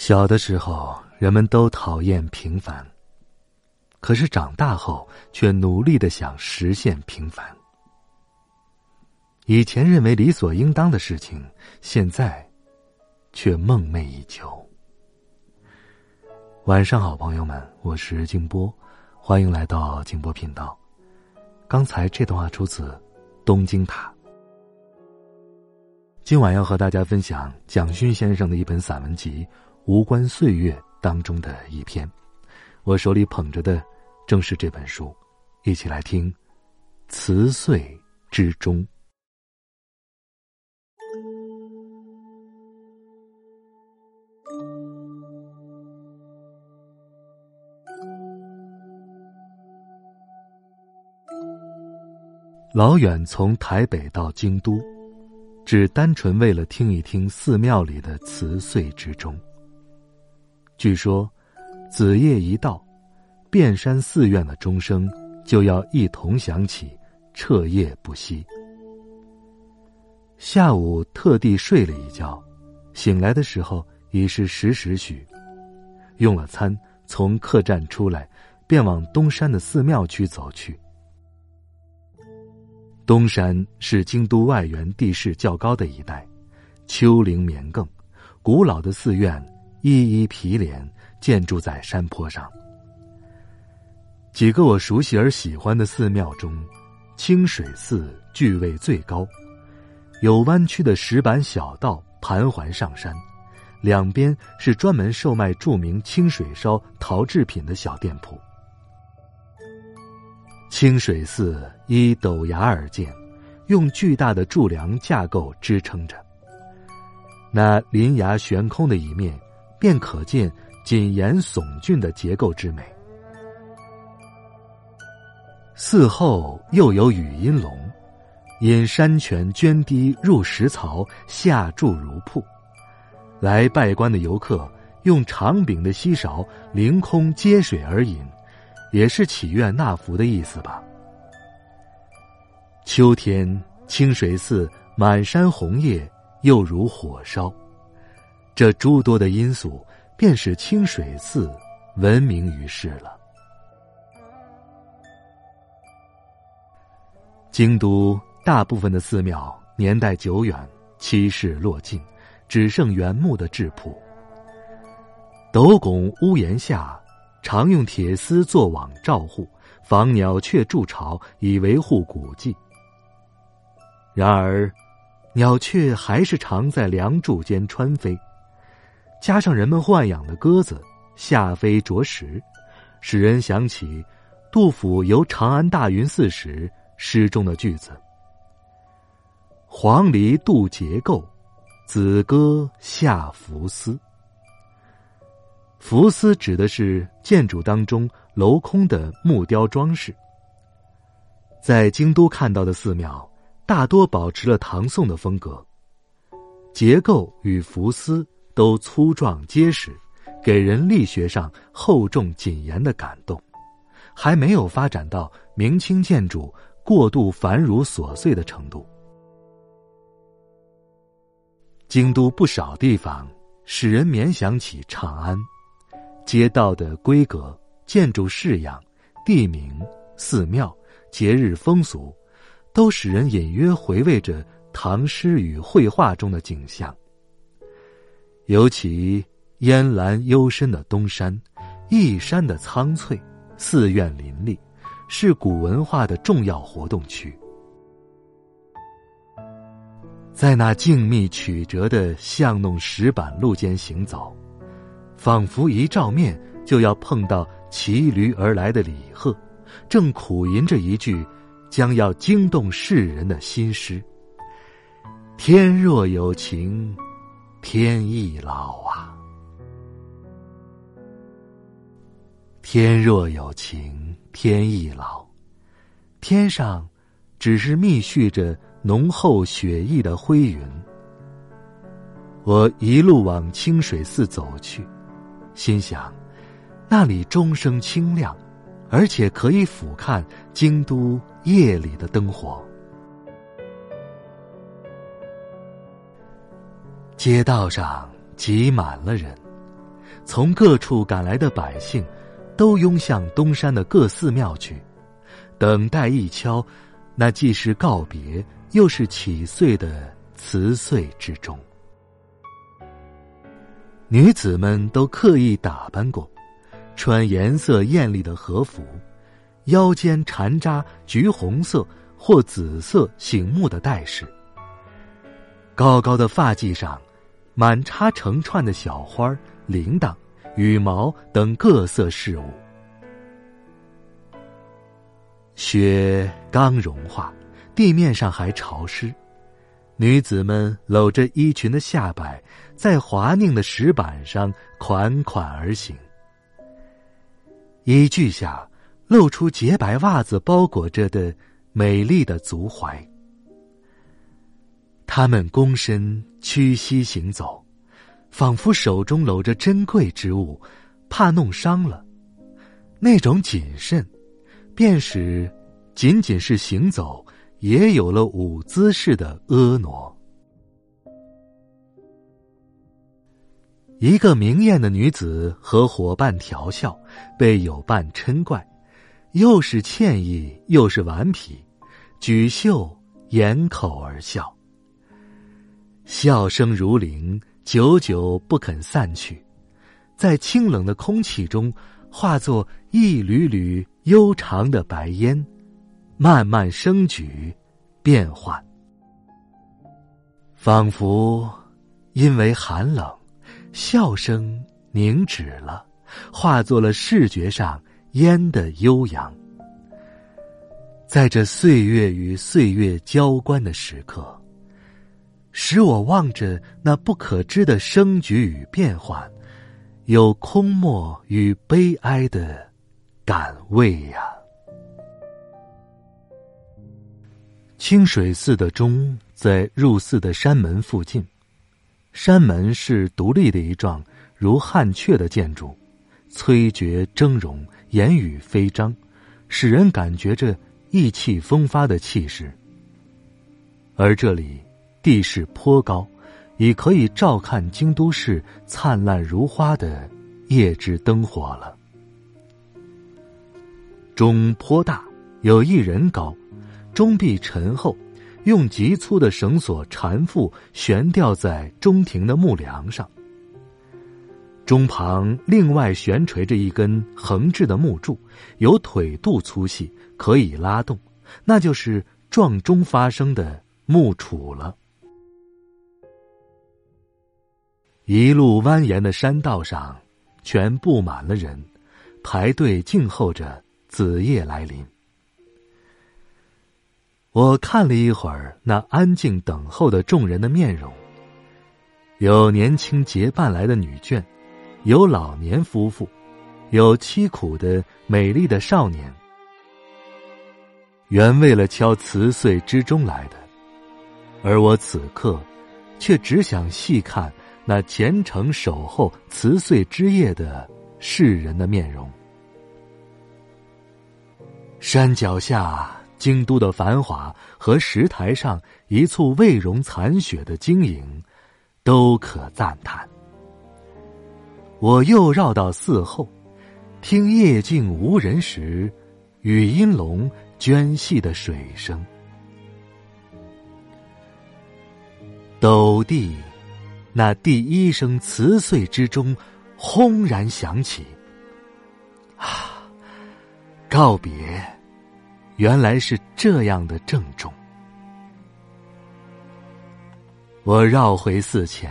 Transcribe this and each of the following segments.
小的时候，人们都讨厌平凡。可是长大后，却努力的想实现平凡。以前认为理所应当的事情，现在却梦寐以求。晚上好，朋友们，我是静波，欢迎来到静波频道。刚才这段话出自《东京塔》。今晚要和大家分享蒋勋先生的一本散文集。无关岁月当中的一篇，我手里捧着的正是这本书，一起来听《辞岁之中》。老远从台北到京都，只单纯为了听一听寺庙里的辞岁之钟。据说，子夜一到，遍山寺院的钟声就要一同响起，彻夜不息。下午特地睡了一觉，醒来的时候已是十时许。用了餐，从客栈出来，便往东山的寺庙区走去。东山是京都外缘地势较高的一带，丘陵绵亘，古老的寺院。一一毗连，建筑在山坡上。几个我熟悉而喜欢的寺庙中，清水寺具位最高，有弯曲的石板小道盘桓上山，两边是专门售卖著名清水烧陶制品的小店铺。清水寺依陡崖而建，用巨大的柱梁架构支撑着，那临崖悬空的一面。便可见谨严耸峻的结构之美。寺后又有语音龙，引山泉涓滴入石槽，下注如瀑。来拜观的游客用长柄的溪勺凌空接水而饮，也是祈愿纳福的意思吧。秋天清水寺满山红叶，又如火烧。这诸多的因素，便使清水寺闻名于世了。京都大部分的寺庙年代久远，漆世落尽，只剩原木的质朴。斗拱屋檐下，常用铁丝做网罩护，防鸟雀筑巢，以维护古迹。然而，鸟雀还是常在梁柱间穿飞。加上人们豢养的鸽子下飞啄食，使人想起杜甫游长安大云寺时诗中的句子：“黄鹂渡结构，子歌下浮丝。”浮丝指的是建筑当中镂空的木雕装饰。在京都看到的寺庙，大多保持了唐宋的风格，结构与浮丝。都粗壮结实，给人力学上厚重谨严的感动，还没有发展到明清建筑过度繁缛琐碎的程度。京都不少地方使人联想起长安，街道的规格、建筑式样、地名、寺庙、节日风俗，都使人隐约回味着唐诗与绘画中的景象。尤其烟岚幽深的东山，一山的苍翠，寺院林立，是古文化的重要活动区。在那静谧曲折的巷弄石板路间行走，仿佛一照面就要碰到骑驴而来的李贺，正苦吟着一句将要惊动世人的新诗：“天若有情。”天亦老啊。天若有情天亦老。天上只是密续着浓厚雪意的灰云。我一路往清水寺走去心想那里钟声清亮而且可以俯瞰京都夜里的灯火。街道上挤满了人，从各处赶来的百姓，都拥向东山的各寺庙去，等待一敲，那既是告别，又是起岁的辞岁之钟。女子们都刻意打扮过，穿颜色艳丽的和服，腰间缠扎橘红色或紫色醒目的带饰，高高的发髻上。满插成串的小花、铃铛、羽毛等各色事物。雪刚融化，地面上还潮湿，女子们搂着衣裙的下摆，在滑泞的石板上款款而行。衣具下露出洁白袜子包裹着的美丽的足踝。他们躬身屈膝行走，仿佛手中搂着珍贵之物，怕弄伤了。那种谨慎，便使仅仅是行走，也有了舞姿似的婀娜。一个明艳的女子和伙伴调笑，被友伴嗔怪，又是歉意又是顽皮，举袖掩口而笑。笑声如铃，久久不肯散去，在清冷的空气中化作一缕缕悠长的白烟，慢慢升举，变幻。仿佛因为寒冷，笑声凝止了，化作了视觉上烟的悠扬。在这岁月与岁月交关的时刻。使我望着那不可知的升局与变幻，有空漠与悲哀的感味呀。清水寺的钟在入寺的山门附近，山门是独立的一幢如汉阙的建筑，崔绝峥嵘，言语飞张，使人感觉着意气风发的气势。而这里。地势颇高，已可以照看京都市灿烂如花的夜之灯火了。钟颇大，有一人高，钟壁沉厚，用极粗的绳索缠缚悬吊在中庭的木梁上。钟旁另外悬垂着一根横置的木柱，有腿肚粗细，可以拉动，那就是撞钟发生的木杵了。一路蜿蜒的山道上，全布满了人，排队静候着子夜来临。我看了一会儿那安静等候的众人的面容，有年轻结伴来的女眷，有老年夫妇，有凄苦的美丽的少年，原为了敲辞岁之钟来的，而我此刻，却只想细看。那虔诚守候辞岁之夜的世人的面容，山脚下京都的繁华和石台上一簇未融残雪的晶莹，都可赞叹。我又绕到寺后，听夜静无人时，雨音龙涓细的水声，斗地。那第一声辞岁之钟，轰然响起。啊，告别，原来是这样的郑重。我绕回寺前，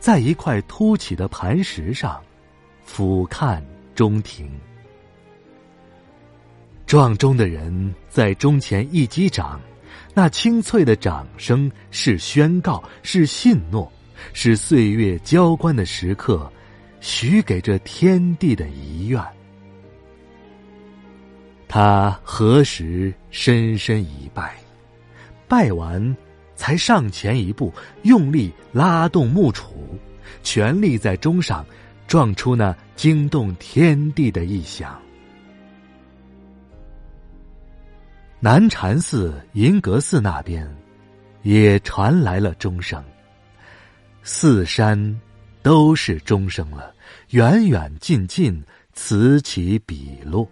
在一块凸起的磐石上，俯瞰中庭。撞钟的人在钟前一击掌，那清脆的掌声是宣告，是信诺。是岁月交关的时刻，许给这天地的遗愿。他何时深深一拜，拜完，才上前一步，用力拉动木杵，全力在钟上撞出那惊动天地的异响。南禅寺银阁寺那边，也传来了钟声。四山都是钟声了，远远近近，此起彼落。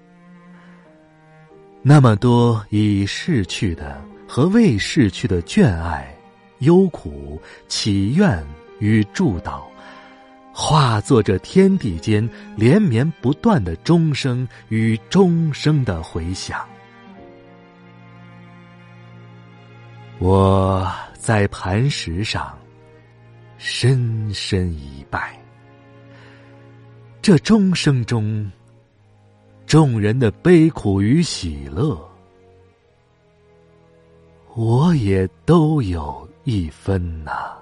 那么多已逝去的和未逝去的眷爱、忧苦、祈愿与祝祷，化作这天地间连绵不断的钟声与钟声的回响。我在磐石上深深一拜，这钟声中。众人的悲苦与喜乐，我也都有一分呐。